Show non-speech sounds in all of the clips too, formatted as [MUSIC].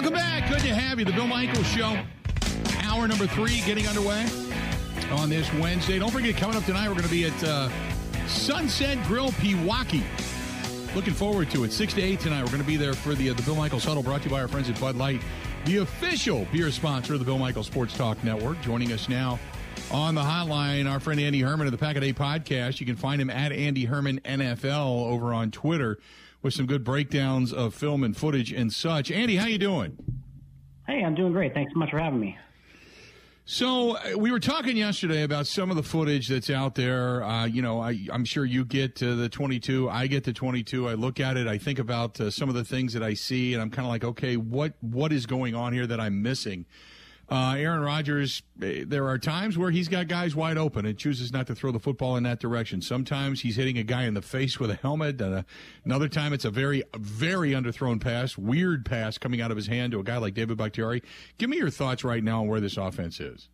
Welcome back. Good to have you. The Bill Michaels Show. Hour number three getting underway on this Wednesday. Don't forget, coming up tonight, we're going to be at uh, Sunset Grill Pewaukee. Looking forward to it. 6 to 8 tonight. We're going to be there for the, uh, the Bill Michaels Huddle brought to you by our friends at Bud Light, the official beer sponsor of the Bill Michaels Sports Talk Network. Joining us now on the hotline, our friend Andy Herman of the Pack a podcast. You can find him at Andy Herman NFL over on Twitter with some good breakdowns of film and footage and such. Andy, how you doing? Hey, I'm doing great. Thanks so much for having me. So uh, we were talking yesterday about some of the footage that's out there. Uh, you know, I, am sure you get to the 22. I get to 22. I look at it. I think about uh, some of the things that I see, and I'm kind of like, okay, what what is going on here that I'm missing? Uh, Aaron Rodgers, eh, there are times where he's got guys wide open and chooses not to throw the football in that direction. Sometimes he's hitting a guy in the face with a helmet. Uh, another time it's a very, very underthrown pass, weird pass coming out of his hand to a guy like David Bakhtiari. Give me your thoughts right now on where this offense is.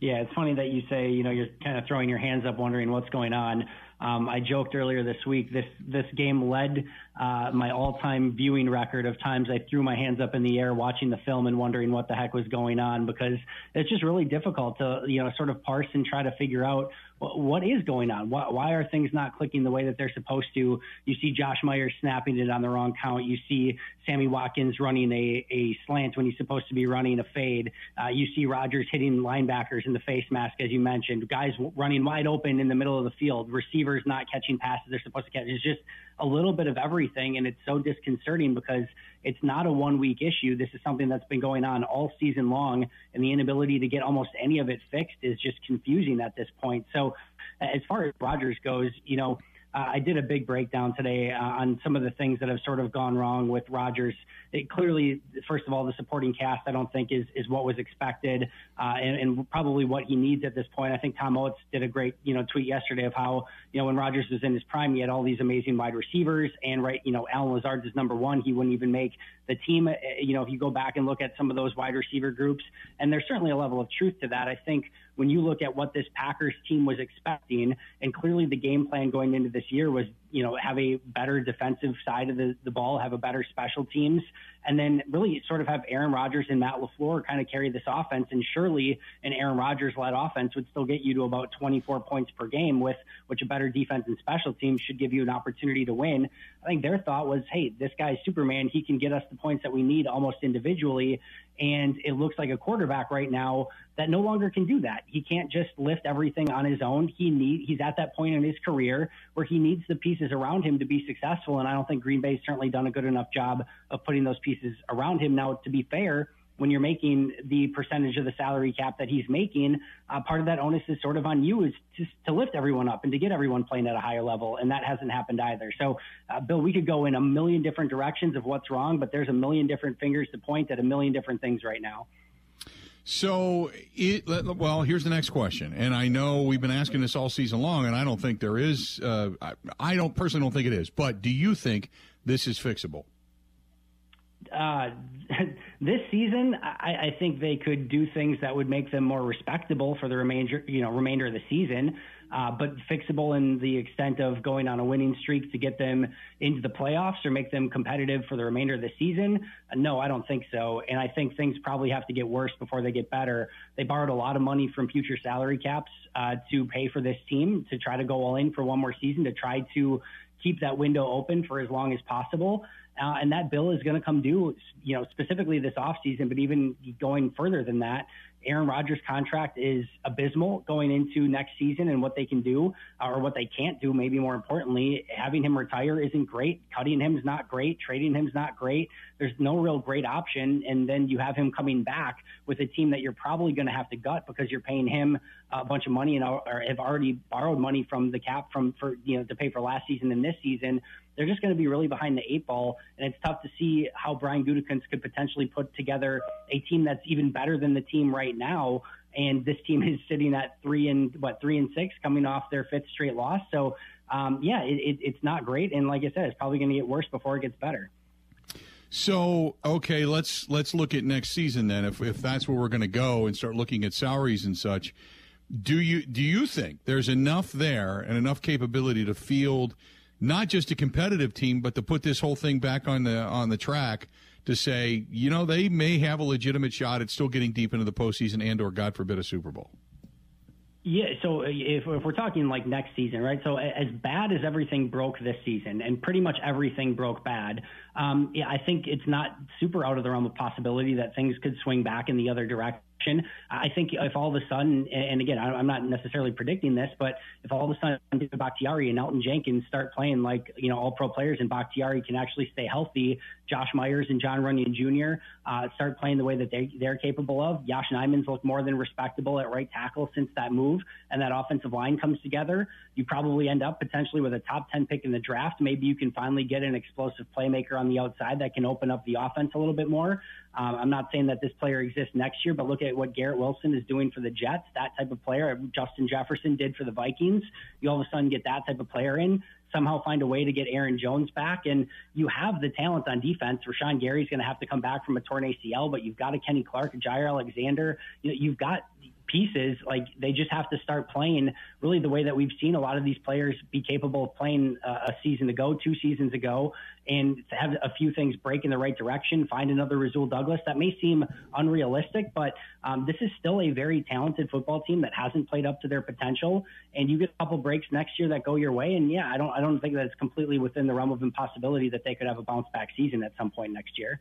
Yeah, it's funny that you say, you know, you're kind of throwing your hands up wondering what's going on. Um, I joked earlier this week this this game led uh, my all-time viewing record of times I threw my hands up in the air watching the film and wondering what the heck was going on because it's just really difficult to you know sort of parse and try to figure out what is going on? Why, why, are things not clicking the way that they're supposed to? You see Josh Myers snapping it on the wrong count. You see Sammy Watkins running a, a slant when he's supposed to be running a fade. Uh, you see Rodgers hitting linebackers in the face mask, as you mentioned. Guys running wide open in the middle of the field. Receivers not catching passes they're supposed to catch. It's just a little bit of everything, and it's so disconcerting because it's not a one week issue. This is something that's been going on all season long, and the inability to get almost any of it fixed is just confusing at this point. So, as far as Rodgers goes, you know, uh, I did a big breakdown today uh, on some of the things that have sort of gone wrong with Rodgers. It clearly, first of all, the supporting cast I don't think is is what was expected, uh, and, and, probably what he needs at this point. I think Tom Oates did a great you know tweet yesterday of how you know when Rodgers was in his prime, he had all these amazing wide receivers, and right you know Allen Lazard is number one. He wouldn't even make the team. Uh, you know if you go back and look at some of those wide receiver groups, and there's certainly a level of truth to that. I think when you look at what this Packers team was expecting, and clearly the game plan going into this year was, you know, have a better defensive side of the, the ball, have a better special teams, and then really sort of have Aaron Rodgers and Matt LaFleur kind of carry this offense. And surely an Aaron Rodgers led offense would still get you to about 24 points per game with which a better defense and special teams should give you an opportunity to win. I think their thought was, hey, this guy's Superman. He can get us the points that we need almost individually. And it looks like a quarterback right now that no longer can do that. He can't just lift everything on his own. He need he's at that point in his career where he needs the pieces around him to be successful. And I don't think Green Bay's certainly done a good enough job of putting those pieces around him. Now, to be fair, when you're making the percentage of the salary cap that he's making, uh, part of that onus is sort of on you is just to lift everyone up and to get everyone playing at a higher level. And that hasn't happened either. So, uh, Bill, we could go in a million different directions of what's wrong, but there's a million different fingers to point at a million different things right now. So, it, well, here's the next question, and I know we've been asking this all season long, and I don't think there is. Uh, I, I, don't personally don't think it is, but do you think this is fixable? Uh, [LAUGHS] this season, I, I think they could do things that would make them more respectable for the remainder, you know, remainder of the season uh, but fixable in the extent of going on a winning streak to get them into the playoffs or make them competitive for the remainder of the season? Uh, no, I don't think so. And I think things probably have to get worse before they get better. They borrowed a lot of money from future salary caps uh, to pay for this team to try to go all in for one more season to try to keep that window open for as long as possible. Uh, and that bill is going to come due, you know, specifically this offseason, but even going further than that. Aaron Rodgers' contract is abysmal going into next season and what they can do or what they can't do, maybe more importantly. Having him retire isn't great. Cutting him is not great. Trading him is not great. There's no real great option. And then you have him coming back with a team that you're probably going to have to gut because you're paying him a bunch of money and or have already borrowed money from the cap from for you know to pay for last season and this season they're just going to be really behind the eight ball. And it's tough to see how Brian Gutekunst could potentially put together a team that's even better than the team right now. And this team is sitting at three and what three and six, coming off their fifth straight loss. So um, yeah, it, it, it's not great. And like I said, it's probably going to get worse before it gets better. So okay, let's let's look at next season then. If if that's where we're going to go and start looking at salaries and such, do you do you think there's enough there and enough capability to field? not just a competitive team, but to put this whole thing back on the on the track to say, you know, they may have a legitimate shot at still getting deep into the postseason and or God forbid a Super Bowl? Yeah, so if, if, we're talking like next season, right? So as bad as everything broke this season, and pretty much everything broke bad, um, yeah, I think it's not super out of the realm of possibility that things could swing back in the other direction I think if all of a sudden, and again, I'm not necessarily predicting this, but if all of a sudden Bakhtiari and Elgton Jenkins start playing like, you know, all pro players and Bakhtiari can actually stay healthy, Josh Myers and Jon Runyan Jr. Uh, start playing the way that they, they're capable of. Yosh Nijman's looked more than respectable at right tackle since that move, and that offensive line comes together. You probably end up potentially with a top 10 pick in the draft. Maybe you can finally get an explosive playmaker on the outside that can open up the offense a little bit more. Um, I'm not saying that this player exists next year, but look at what Garrett Wilson is doing for the Jets. That type of player, Justin Jefferson did for the Vikings. You all of a sudden get that type of player in. Somehow find a way to get Aaron Jones back, and you have the talent on defense. Rashaan Gary's going to have to come back from a torn ACL, but you've got a Kenny Clark, a Jaire Alexander. You know, you've got pieces, like they just have to start playing really the way that we've seen a lot of these players be capable of playing uh, a season ago, two seasons ago, and to have a few things break in the right direction, find another Rasul Douglas. That may seem unrealistic, but um, this is still a very talented football team that hasn't played up to their potential. And you get a couple breaks next year that go your way, and yeah, I don't, I don't think that it's completely within the realm of impossibility that they could have a bounce back season at some point next year.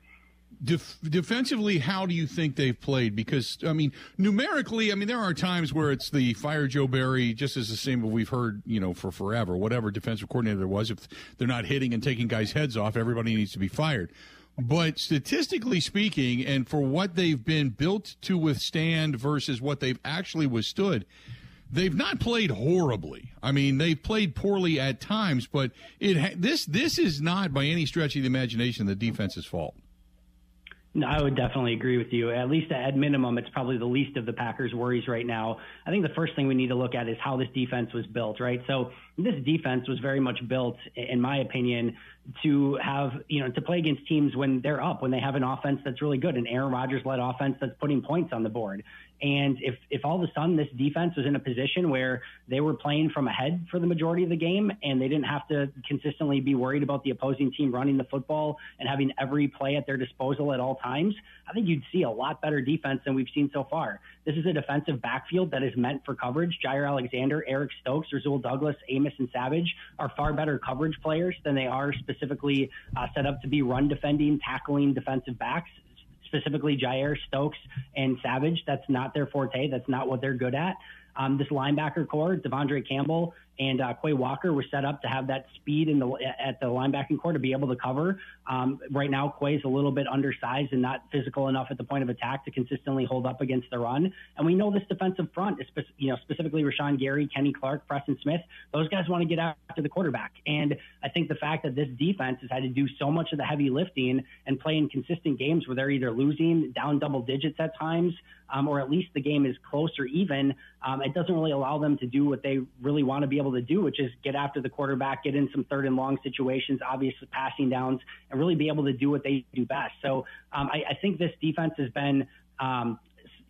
Def- defensively, how do you think they've played? Because I mean, numerically, I mean, there are times where it's the fire Joe Barry, just as the same we've heard, you know, for forever. Whatever defensive coordinator there was, if they're not hitting and taking guys' heads off, everybody needs to be fired. But statistically speaking, and for what they've been built to withstand versus what they've actually withstood, they've not played horribly. I mean, they've played poorly at times, but it this this is not by any stretch of the imagination the defense's fault. No, I would definitely agree with you. At least at minimum, it's probably the least of the Packers' worries right now. I think the first thing we need to look at is how this defense was built, right? So this defense was very much built, in my opinion, to have, you know, to play against teams when they're up, when they have an offense that's really good, an Aaron Rodgers led offense that's putting points on the board. And if, if all of a sudden this defense was in a position where they were playing from ahead for the majority of the game and they didn't have to consistently be worried about the opposing team running the football and having every play at their disposal at all times, I think you'd see a lot better defense than we've seen so far. This is a defensive backfield that is meant for coverage. Jaire Alexander, Eric Stokes, Rasul Douglas, Amos, and Savage are far better coverage players than they are specifically uh, set up to be run defending, tackling defensive backs specifically Jaire Stokes and Savage. That's not their forte. That's not what they're good at. Um, this linebacker core, De'Vondre Campbell and uh, Quay Walker, were set up to have that speed in the at the linebacking core to be able to cover. Um, right now, Quay's a little bit undersized and not physical enough at the point of attack to consistently hold up against the run. And we know this defensive front, you know, specifically Rashaan Gary, Kenny Clark, Preston Smith, those guys want to get after the quarterback. And I think the fact that this defense has had to do so much of the heavy lifting and play in consistent games where they're either losing down double digits at times, um, or at least the game is close or even, um, it doesn't really allow them to do what they really want to be able to do, which is get after the quarterback, get in some third and long situations, obviously passing downs, and really be able to do what they do best. So um, I, I, think this defense has been. Um,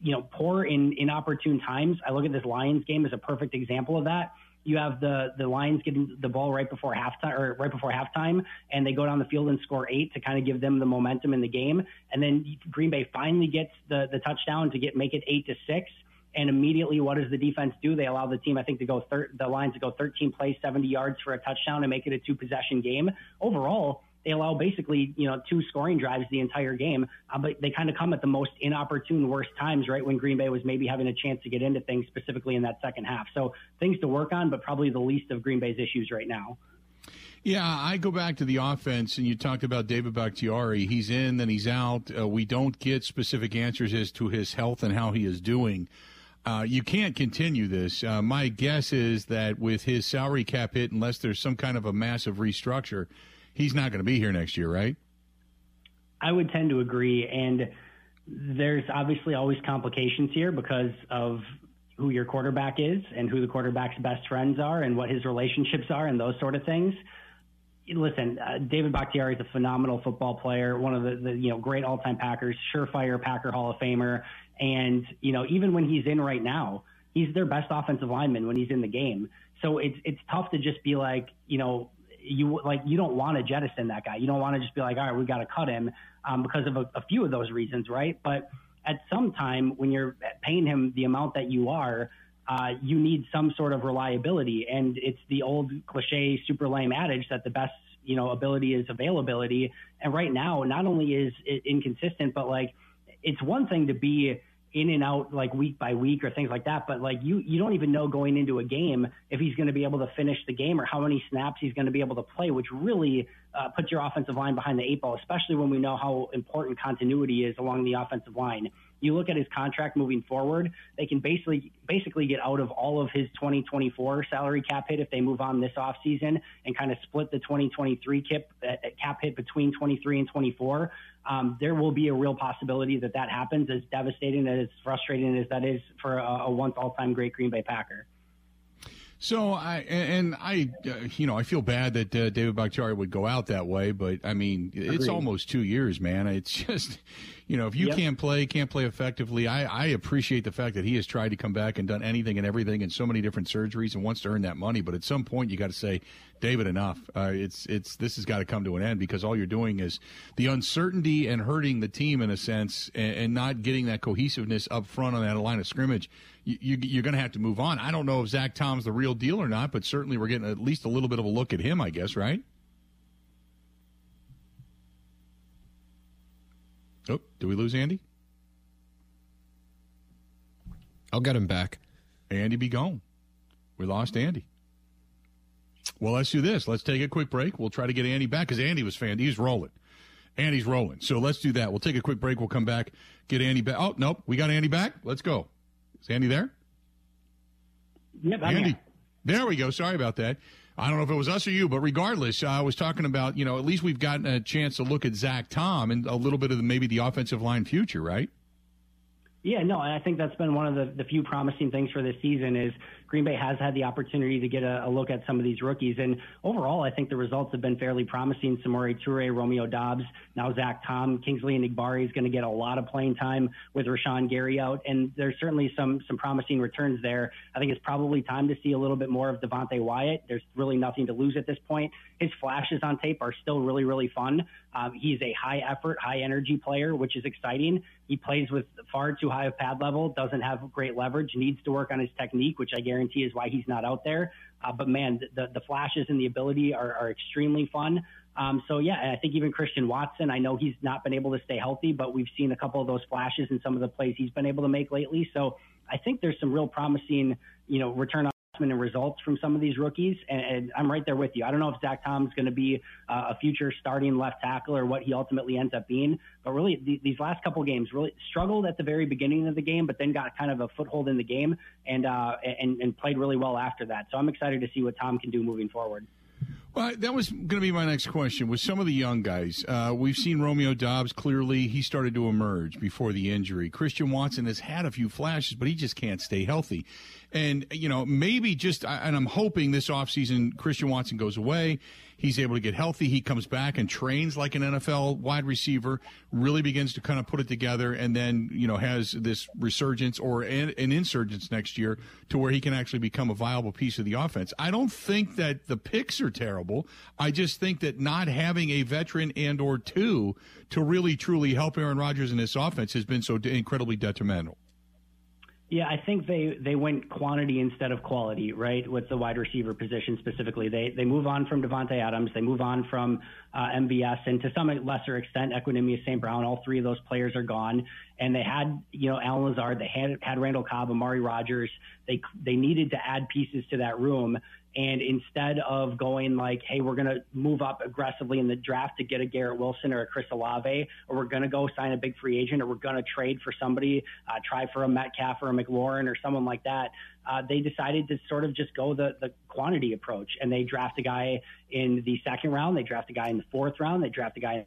you know, poor in inopportune times. I look at this Lions game as a perfect example of that you have the the Lions getting the ball right before halftime or right before halftime, and they go down the field and score eight to kind of give them the momentum in the game. And then Green Bay finally gets the the touchdown to get make it eight to six. And immediately, what does the defense do? They allow the team, I think, to go thir- the Lions to go 13 plays, 70 yards for a touchdown and make it a two possession game. Overall, they allow basically, you know, two scoring drives the entire game, uh, but they kind of come at the most inopportune, worst times, right? When Green Bay was maybe having a chance to get into things, specifically in that second half. So things to work on, but probably the least of Green Bay's issues right now. Yeah, I go back to the offense, and you talked about David Bakhtiari. He's in, then he's out. Uh, we don't get specific answers as to his health and how he is doing. Uh, you can't continue this. Uh, my guess is that with his salary cap hit, unless there's some kind of a massive restructure, he's not going to be here next year, right? I would tend to agree. And there's obviously always complications here because of who your quarterback is and who the quarterback's best friends are and what his relationships are and those sort of things. Listen, uh, David Bakhtiari is a phenomenal football player, one of the, the you know great all-time Packers, surefire Packer Hall of Famer, and you know even when he's in right now, he's their best offensive lineman when he's in the game. So it's it's tough to just be like you know you like you don't want to jettison that guy. You don't want to just be like, all right, we got to cut him um, because of a, a few of those reasons, right? But at some time when you're paying him the amount that you are, uh, you need some sort of reliability. And it's the old cliche, super lame adage that the best, you know, ability is availability. And right now, not only is it inconsistent, but like it's one thing to be in and out like week by week or things like that. But like you, you don't even know going into a game if he's going to be able to finish the game or how many snaps he's going to be able to play, which really uh, puts your offensive line behind the eight ball, especially when we know how important continuity is along the offensive line. You look at his contract moving forward; they can basically basically get out of all of his 2024 salary cap hit if they move on this offseason and kind of split the 2023 cap, uh, cap hit between 23 and 24 um, there will be a real possibility that that happens. As devastating as frustrating as that is for a, a once all-time great Green Bay Packer. So I and I, uh, you know, I feel bad that uh, David Bakhtiari would go out that way, but I mean, Agreed. it's almost two years, man. It's [LAUGHS] just, you know, if you yep. can't play, can't play effectively, I, I appreciate the fact that he has tried to come back and done anything and everything and so many different surgeries and wants to earn that money. But at some point, you got to say, David, enough. Uh, it's it's this has got to come to an end because all you're doing is the uncertainty and hurting the team in a sense, and, and not getting that cohesiveness up front on that line of scrimmage you, you're going to have to move on. I don't know if Zach Tom's the real deal or not, but certainly we're getting at least a little bit of a look at him, I guess, right? Oh, did we lose Andy? I'll get him back. Andy be gone. We lost Andy. Well, let's do this. Let's take a quick break. We'll try to get Andy back because Andy was fan. He's rolling. Andy's rolling. So let's do that. We'll take a quick break. We'll come back, get Andy back. Oh, nope. We got Andy back. Let's go. Is Andy there? Yep, I'm Andy. Here. There we go. Sorry about that. I don't know if it was us or you, but regardless, I was talking about, you know, at least we've gotten a chance to look at Zach Tom and a little bit of the, maybe the offensive line future, right? Yeah, no, and I think that's been one of the, the few promising things for this season is Green Bay has had the opportunity to get a, a, look at some of these rookies. And overall, I think the results have been fairly promising. Samori Toure, Romeo Doubs, now Zach Tom, Kingsley Enagbare is going to get a lot of playing time with Rashaan Gary out. And there's certainly some, some promising returns there. I think it's probably time to see a little bit more of Devonte Wyatt. There's really nothing to lose at this point. His flashes on tape are still really, really fun. Um, he's a high effort, high energy player, which is exciting. He plays with far too high of pad level, doesn't have great leverage, needs to work on his technique, which I guarantee guarantee is why he's not out there. Uh, but man, the, the flashes and the ability are, are extremely fun. Um, so yeah, I think even Christian Watson, I know he's not been able to stay healthy, but we've seen a couple of those flashes in some of the plays he's been able to make lately. So I think there's some real promising, you know, return on and results from some of these rookies. And, and, I'm right there with you. I don't know if Zach Tom's going to be uh, a future starting left tackle or what he ultimately ends up being. But really, th- these last couple games really struggled at the very beginning of the game, but then got kind of a foothold in the game and uh, and, and played really well after that. So I'm excited to see what Tom can do moving forward. Well, that was going to be my next question. With some of the young guys, uh, we've seen Romeo Doubs clearly. He started to emerge before the injury. Christian Watson has had a few flashes, but he just can't stay healthy. And, you know, maybe just, and I'm hoping this offseason Christian Watson goes away. He's able to get healthy. He comes back and trains like an NFL wide receiver, really begins to kind of put it together, and then, you know, has this resurgence or an, an insurgence next year to where he can actually become a viable piece of the offense. I don't think that the picks are terrible. I just think that not having a veteran and or two to really truly help Aaron Rodgers in this offense has been so incredibly detrimental. Yeah, I think they they went quantity instead of quality, right? With the wide receiver position specifically, they they move on from Davante Adams, they move on from uh, MVS, and to some lesser extent, Equanimeous St. Brown. All three of those players are gone, and they had you know Allen Lazard, they had had Randall Cobb, Amari Rodgers. They they needed to add pieces to that room, and instead of going like, hey, we're going to move up aggressively in the draft to get a Garrett Wilson or a Chris Olave, or we're going to go sign a big free agent, or we're going to trade for somebody, uh, try for a Metcalf or a McLaurin or someone like that, uh, they decided to sort of just go the, the quantity approach. And they draft a guy in the second round, they draft a guy in the fourth round, they draft a guy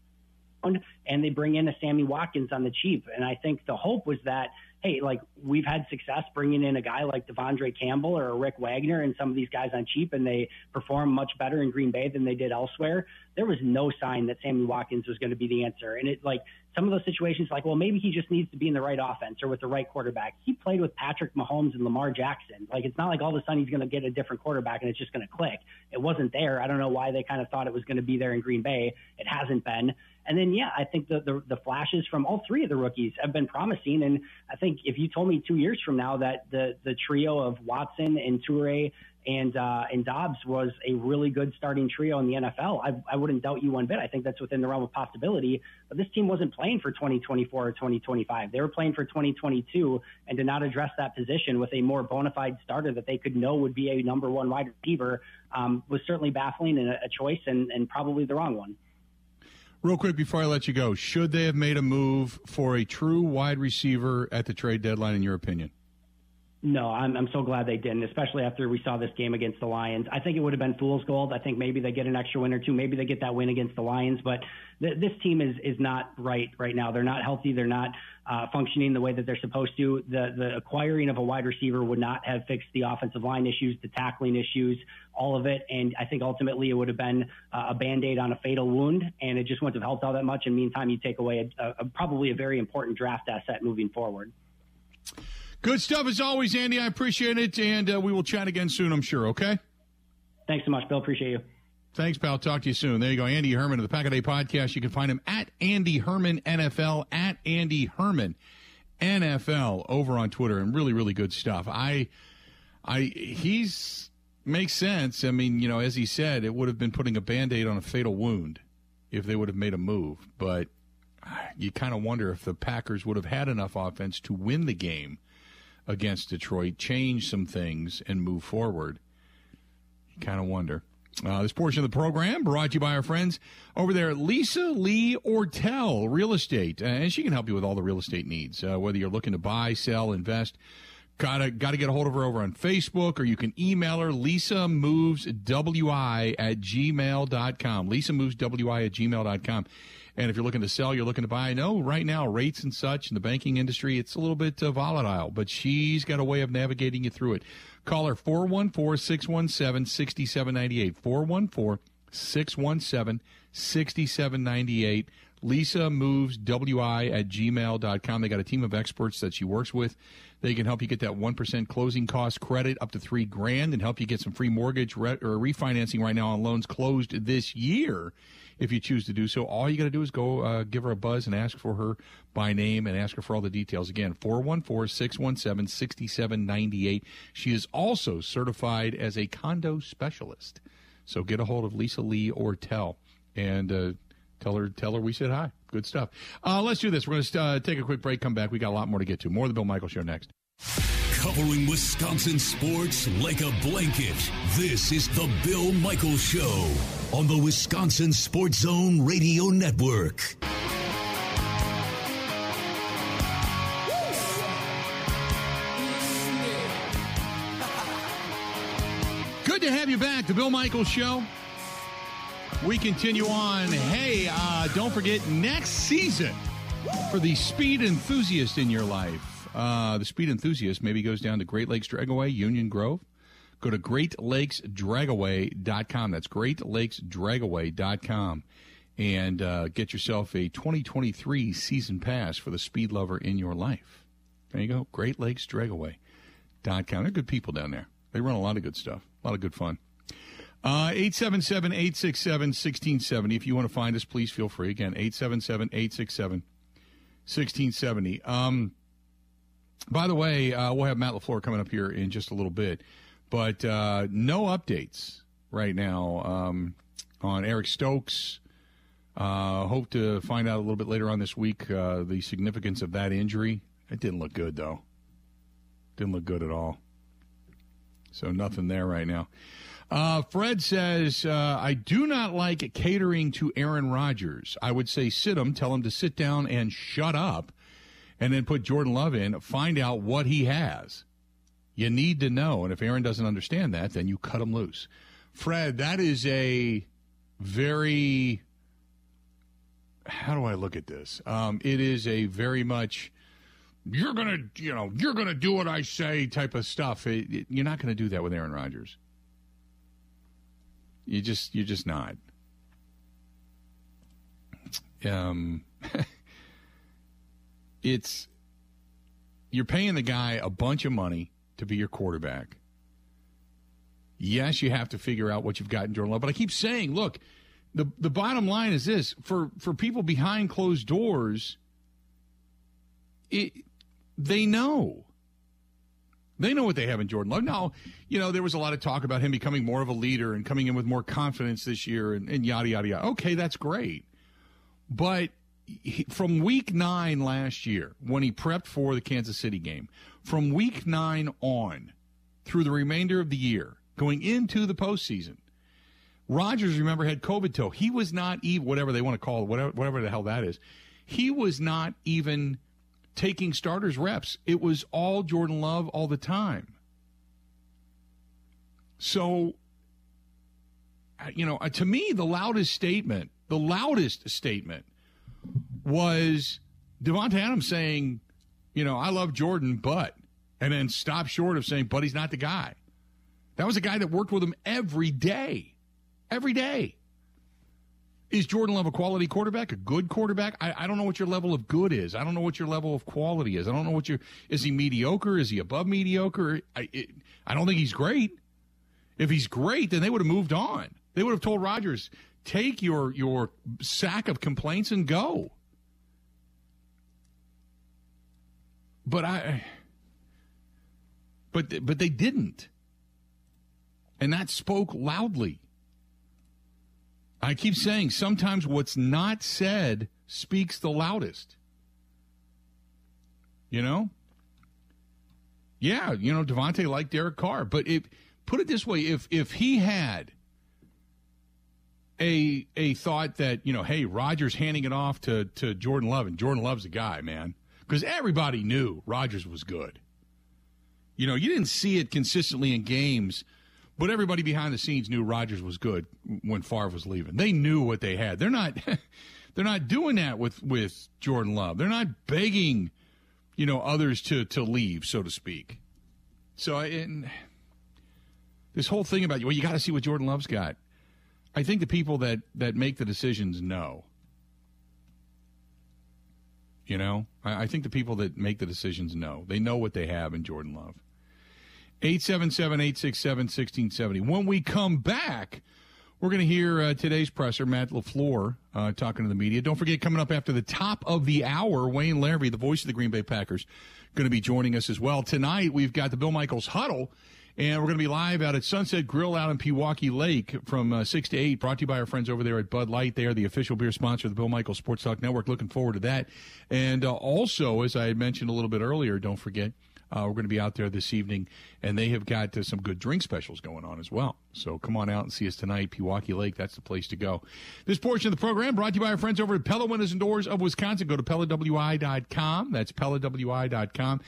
and they bring in a Sammy Watkins on the cheap. And I think the hope was that hey, like we've had success bringing in a guy like De'Vondre Campbell or Rick Wagner and some of these guys on cheap, and they perform much better in Green Bay than they did elsewhere. There was no sign that Sammy Watkins was going to be the answer, and it like some of those situations, like, well, maybe he just needs to be in the right offense or with the right quarterback. He played with Patrick Mahomes and Lamar Jackson. Like, it's not like all of a sudden he's going to get a different quarterback and it's just going to click. It wasn't there. I don't know why they kind of thought it was going to be there in Green Bay. It hasn't been. And then, yeah, I think the, the, the flashes from all three of the rookies have been promising. And I think if you told me two years from now that the the trio of Watson and Toure and uh, and Doubs was a really good starting trio in the NFL, I, I wouldn't doubt you one bit. I think that's within the realm of possibility. But this team wasn't playing for 2024 or 2025. They were playing for 2022, and to not address that position with a more bona fide starter that they could know would be a number one wide receiver um, was certainly baffling and a, a choice, and, and probably the wrong one. Real quick before I let you go, should they have made a move for a true wide receiver at the trade deadline, in your opinion? No, I'm, I'm so glad they didn't, especially after we saw this game against the Lions. I think it would have been fool's gold. I think maybe they get an extra win or two. Maybe they get that win against the Lions, but th- this team is is not right right now. They're not healthy. They're not uh, functioning the way that they're supposed to. The the acquiring of a wide receiver would not have fixed the offensive line issues, the tackling issues, all of it. And I think ultimately it would have been uh, a band aid on a fatal wound, and it just wouldn't have helped all that much. In the meantime, you take away a, a, probably a very important draft asset moving forward. Good stuff as always, Andy. I appreciate it, and uh, we will chat again soon. I'm sure. Okay. Thanks so much, Bill. Appreciate you. Thanks, pal. Talk to you soon. There you go. Andy Herman of the Pack a Day Podcast. You can find him at Andy Herman NFL, at Andy Herman NFL over on Twitter and really, really good stuff. I, I, he's makes sense. I mean, you know, as he said, it would have been putting a band aid on a fatal wound if they would have made a move. But you kind of wonder if the Packers would have had enough offense to win the game against Detroit, change some things, and move forward. You kind of wonder. Uh, this portion of the program brought to you by our friends over there at Lisa Lee Ortel Real Estate, uh, and she can help you with all the real estate needs, uh, whether you're looking to buy, sell, invest. Gotta gotta get a hold of her over on Facebook, or you can email her Lisa Moves Wi at gmail.com. Lisa Moves Wi at gmail.com. And if you're looking to sell, you're looking to buy. I know right now rates and such in the banking industry, it's a little bit uh, volatile, but she's got a way of navigating you through it. Call her 414 617 6798. 414 617 6798. Lisa moves wi at gmail.com. They got a team of experts that she works with. They can help you get that 1% closing cost credit up to three grand and help you get some free mortgage re- or refinancing right now on loans closed this year if you choose to do so. All you got to do is go uh, give her a buzz and ask for her by name and ask her for all the details. Again, 414 617 6798. She is also certified as a condo specialist. So get a hold of Lisa Lee or Ortel and uh, tell her tell her we said hi. Good stuff. Uh, let's do this. We're going to uh, take a quick break, come back. We got a lot more to get to. More of the Bill Michael Show next. Covering Wisconsin sports like a blanket. This is the Bill Michael Show on the Wisconsin Sports Zone Radio Network. Good to have you back. The Bill Michael Show. We continue on. Hey, uh, don't forget next season for the speed enthusiast in your life. Uh, the speed enthusiast maybe goes down to Great Lakes Dragaway, Union Grove. Go to greatlakesdragaway.com. That's greatlakesdragaway.com and uh, get yourself a 2023 season pass for the speed lover in your life. There you go, greatlakesdragaway.com. They're good people down there. They run a lot of good stuff, a lot of good fun. Uh, 877 867 1670. If you want to find us, please feel free. Again, 877 867 1670. By the way, uh, we'll have Matt LaFleur coming up here in just a little bit, but uh, no updates right now um, on Eric Stokes. Uh, hope to find out a little bit later on this week uh, the significance of that injury. It didn't look good, though. Didn't look good at all. So nothing there right now. Uh, Fred says, uh, I do not like catering to Aaron Rodgers. I would say sit him, tell him to sit down and shut up and then put Jordan Love in, find out what he has. You need to know. And if Aaron doesn't understand that, then you cut him loose. Fred, that is a very. How do I look at this? Um, it is a very much you're gonna you know you're gonna do what I say type of stuff. It, it, you're not gonna do that with Aaron Rodgers. You just you're just not. Um, [LAUGHS] it's you're paying the guy a bunch of money to be your quarterback. Yes, you have to figure out what you've got in Jordan Love, but I keep saying, look, the the bottom line is this: for for people behind closed doors, it they know. They know what they have in Jordan Love. Now, you know, there was a lot of talk about him becoming more of a leader and coming in with more confidence this year and, and yada, yada, yada. Okay, that's great. But from week nine last year, when he prepped for the Kansas City game, from week nine on through the remainder of the year, going into the postseason, Rodgers, remember, had COVID toe. He was not even, whatever they want to call it, whatever, whatever the hell that is, he was not even taking starters reps. It was all Jordan Love all the time. So, you know, uh, to me, the loudest statement, the loudest statement was Davante Adams saying, you know, I love Jordan, but, and then stop short of saying, but he's not the guy. That was a guy that worked with him every day. Every day. Is Jordan Love a quality quarterback, a good quarterback? I, I, don't know what your level of good is. I don't know what your level of quality is. I don't know what your is he mediocre? Is he above mediocre? I it, I don't think he's great. If he's great, then they would have moved on. They would have told Rodgers, take your your sack of complaints and go. But I but but they didn't. And that spoke loudly. I keep saying sometimes what's not said speaks the loudest. You know? Yeah, you know, Davante liked Derek Carr, but if put it this way, if if he had a a thought that, you know, hey, Rodgers handing it off to to Jordan Love and Jordan Love's a guy, man. Because everybody knew Rodgers was good. You know, you didn't see it consistently in games but everybody behind the scenes knew Rodgers was good when Favre was leaving. They knew what they had. They're not [LAUGHS] they're not doing that with with Jordan Love. They're not begging, you know, others to to leave, so to speak. So in this whole thing about well, you got to see what Jordan Love's got. I think the people that that make the decisions know. You know, I, I think the people that make the decisions know. They know what they have in Jordan Love. 877 867 1670. When we come back, we're going to hear uh, today's presser, Matt LaFleur, uh, talking to the media. Don't forget, coming up after the top of the hour, Wayne Larrivee, the voice of the Green Bay Packers, going to be joining us as well. Tonight, we've got the Bill Michaels Huddle, and we're going to be live out at Sunset Grill out in Pewaukee Lake from uh, 6 to 8, brought to you by our friends over there at Bud Light. They are the official beer sponsor of the Bill Michaels Sports Talk Network. Looking forward to that. And uh, also, as I had mentioned a little bit earlier, don't forget – uh, we're going to be out there this evening, and they have got uh, some good drink specials going on as well. So come on out and see us tonight, Pewaukee Lake. That's the place to go. This portion of the program brought to you by our friends over at Pella Windows and Doors of Wisconsin. Go to PellaWI.com. That's PellaWI.com.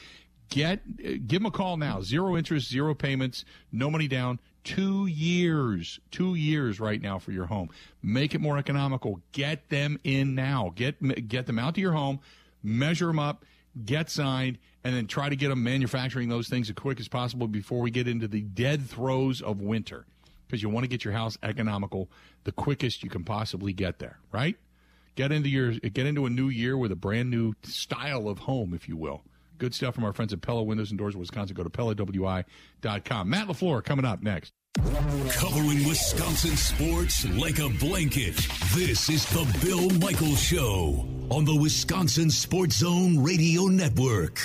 Get uh, give them a call now. Zero interest, zero payments, no money down. Two years, two years right now for your home. Make it more economical. Get them in now. Get get them out to your home. Measure them up. Get signed and then try to get them manufacturing those things as quick as possible before we get into the dead throes of winter because you want to get your house economical the quickest you can possibly get there, right? Get into your get into a new year with a brand new style of home, if you will. Good stuff from our friends at Pella Windows and Doors of Wisconsin. Go to PellaWI.com. Matt LaFleur coming up next. Covering Wisconsin sports like a blanket. This is the Bill Michaels Show on the Wisconsin Sports Zone Radio Network.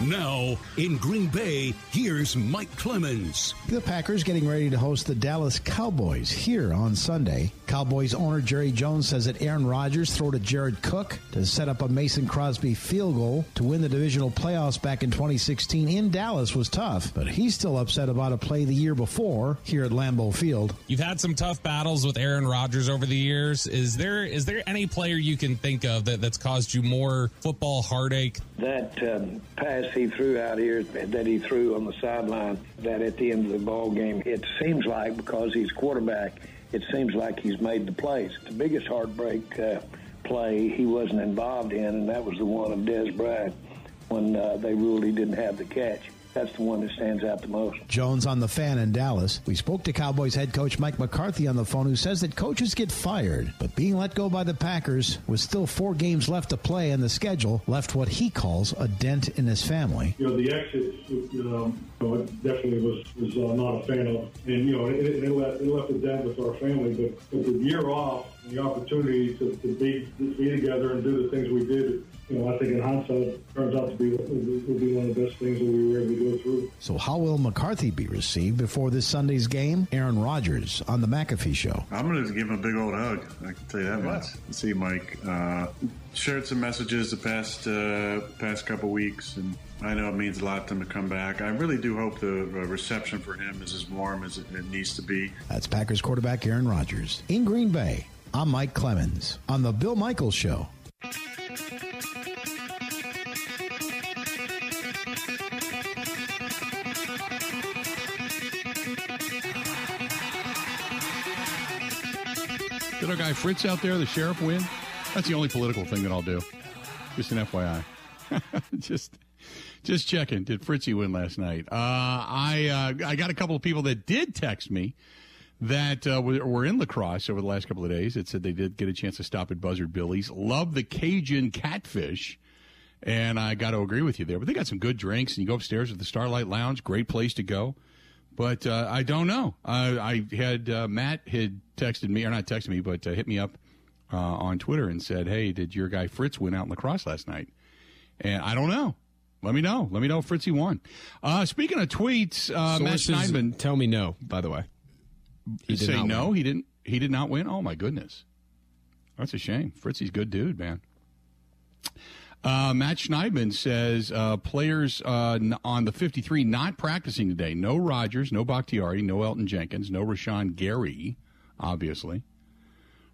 Now, in Green Bay, here's Mike Clemens. The Packers getting ready to host the Dallas Cowboys here on Sunday. Cowboys owner Jerry Jones says that Aaron Rodgers threw to Jared Cook to set up a Mason Crosby field goal to win the divisional playoffs back in 2016 in Dallas was tough, but he's still upset about a play the year before here at Lambeau Field. You've had some tough battles with Aaron Rodgers over the years. Is there is there any player you can think of that, that's caused you more football heartache? That um, pass he threw out here that he threw on the sideline that at the end of the ball game, it seems like because he's quarterback, it seems like he's made the plays. The biggest heartbreak uh, play he wasn't involved in, and that was the one of Dez Bryant when uh, they ruled he didn't have the catch. That's the one that stands out the most. Jones on the fan in Dallas. We spoke to Cowboys head coach Mike McCarthy on the phone, who says that coaches get fired, but being let go by the Packers with still four games left to play in the schedule left what he calls a dent in his family. You know, the exit, you know, definitely was was uh, not a fan of, and you know, it, it, left, it left a dent with our family. But, but the year off, the opportunity to, to be to be together and do the things we did you know, I think in hindsight, turns out to be will be one of the best things that we were able to go through. So, how will McCarthy be received before this Sunday's game? Aaron Rodgers on the McAfee Show. I'm going to give him a big old hug. I can tell you that yeah. much. See, Mike uh, shared some messages the past uh, past couple weeks, and I know it means a lot to him to come back. I really do hope the uh, reception for him is as warm as it, it needs to be. That's Packers quarterback Aaron Rodgers in Green Bay. I'm Mike Clemens on the Bill Michaels Show. Did our guy Fritz out there, the sheriff, win? That's the only political thing that I'll do. Just an FYI. [LAUGHS] just just checking. Did Fritzy win last night? Uh, I uh, I got a couple of people that did text me that uh, were in La Crosse over the last couple of days. It said they did get a chance to stop at Buzzard Billy's. Love the Cajun catfish. And I got to agree with you there. But they got some good drinks, and you go upstairs at the Starlight Lounge. Great place to go. But uh, I don't know. I had uh, Matt had texted me, or not texted me, but uh, hit me up uh, on Twitter and said, "Hey, did your guy Fritz win out in La Crosse last night?" And I don't know. Let me know. Let me know if Fritzy won. Uh, speaking of tweets, uh, Matt Schneidman tell me no. By the way, he say no. Win. He didn't. He did not win. Oh my goodness, that's a shame. Fritzy's good dude, man. Uh, Matt Schneidman says uh, players uh, on the 53 not practicing today. No Rodgers, no Bakhtiari, no Elgton Jenkins, no Rashaan Gary, obviously.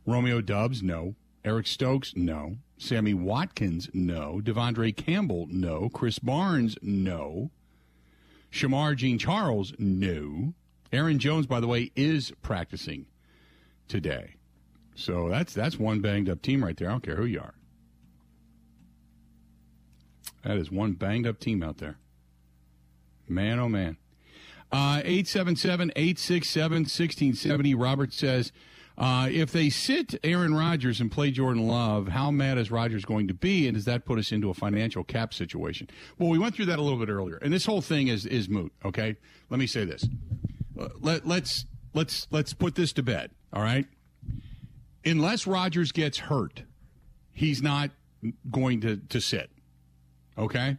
Romeo Doubs, no. Eric Stokes, no. Sammy Watkins, no. De'Vondre Campbell, no. Krys Barnes, no. Shemar Jean Charles, no. Aaron Jones, by the way, is practicing today. So that's that's one banged up team right there. I don't care who you are. That is one banged up team out there. Man, oh man. Uh, 877 867 1670. Robert says, uh, if they sit Aaron Rodgers and play Jordan Love, how mad is Rodgers going to be, and does that put us into a financial cap situation? Well, we went through that a little bit earlier, and this whole thing is is moot. Okay, let me say this. Let, let's let's let's put this to bed. All right, unless Rodgers gets hurt, he's not going to to sit. Okay?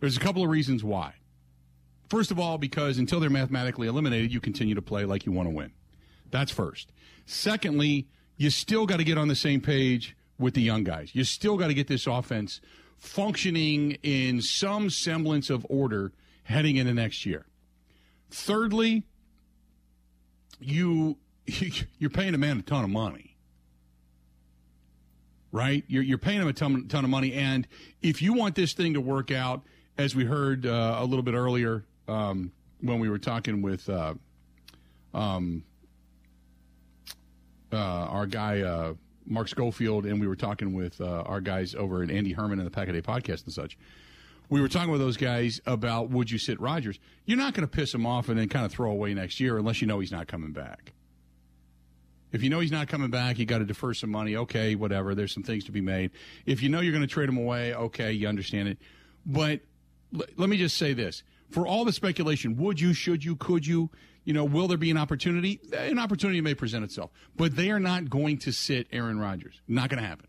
There's a couple of reasons why. First of all, because until they're mathematically eliminated, you continue to play like you want to win. That's first. Secondly, you still got to get on the same page with the young guys. You still got to get this offense functioning in some semblance of order heading into next year. Thirdly, you [LAUGHS] you're paying a man a ton of money right? You're, you're paying him a ton, ton of money. And if you want this thing to work out, as we heard uh, a little bit earlier um, when we were talking with uh, um, uh, our guy, uh, Mark Schofield, and we were talking with uh, our guys over at Andy Herman and the Pack a Day podcast and such. We were talking with those guys about would you sit Rodgers? You're not going to piss him off and then kind of throw away next year unless you know he's not coming back. If you know he's not coming back, you got to defer some money. Okay, whatever. There's some things to be made. If you know you're going to trade him away, okay, you understand it. But l- let me just say this: for all the speculation, would you, should you, could you? You know, will there be an opportunity? An opportunity may present itself, but they are not going to sit Aaron Rodgers. Not going to happen.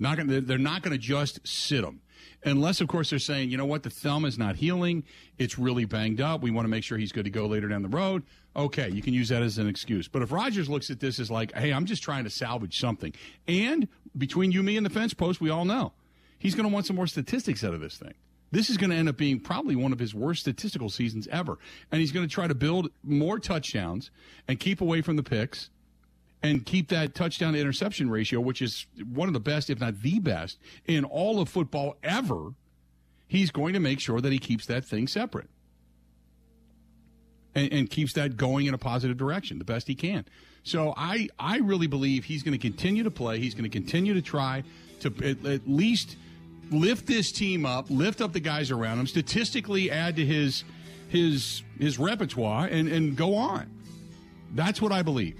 Not going. They're not going to just sit him. Unless, of course, they're saying, you know what, the thumb is not healing. It's really banged up. We want to make sure he's good to go later down the road. Okay, you can use that as an excuse. But if Rodgers looks at this as like, hey, I'm just trying to salvage something, and between you, me, and the fence post, we all know he's going to want some more statistics out of this thing. This is going to end up being probably one of his worst statistical seasons ever. And he's going to try to build more touchdowns and keep away from the picks and keep that touchdown to interception ratio, which is one of the best, if not the best, in all of football ever, he's going to make sure that he keeps that thing separate and, and keeps that going in a positive direction the best he can. So I, I really believe he's going to continue to play. He's going to continue to try to at, at least lift this team up, lift up the guys around him, statistically add to his his his repertoire, and and go on. That's what I believe.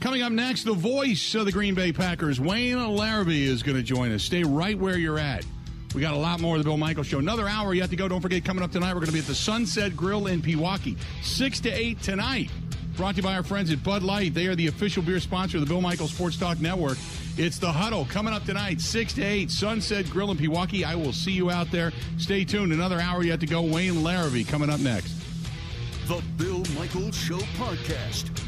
Coming up next, the voice of the Green Bay Packers, Wayne Larrivee, is going to join us. Stay right where you're at. We got a lot more of the Bill Michaels Show. Another hour you have to go. Don't forget, coming up tonight, we're going to be at the Sunset Grill in Pewaukee, 6 to 8 tonight. Brought to you by our friends at Bud Light. They are the official beer sponsor of the Bill Michaels Sports Talk Network. It's the huddle coming up tonight, 6 to 8, Sunset Grill in Pewaukee. I will see you out there. Stay tuned. Another hour have to go. Wayne Larrivee coming up next. The Bill Michaels Show podcast.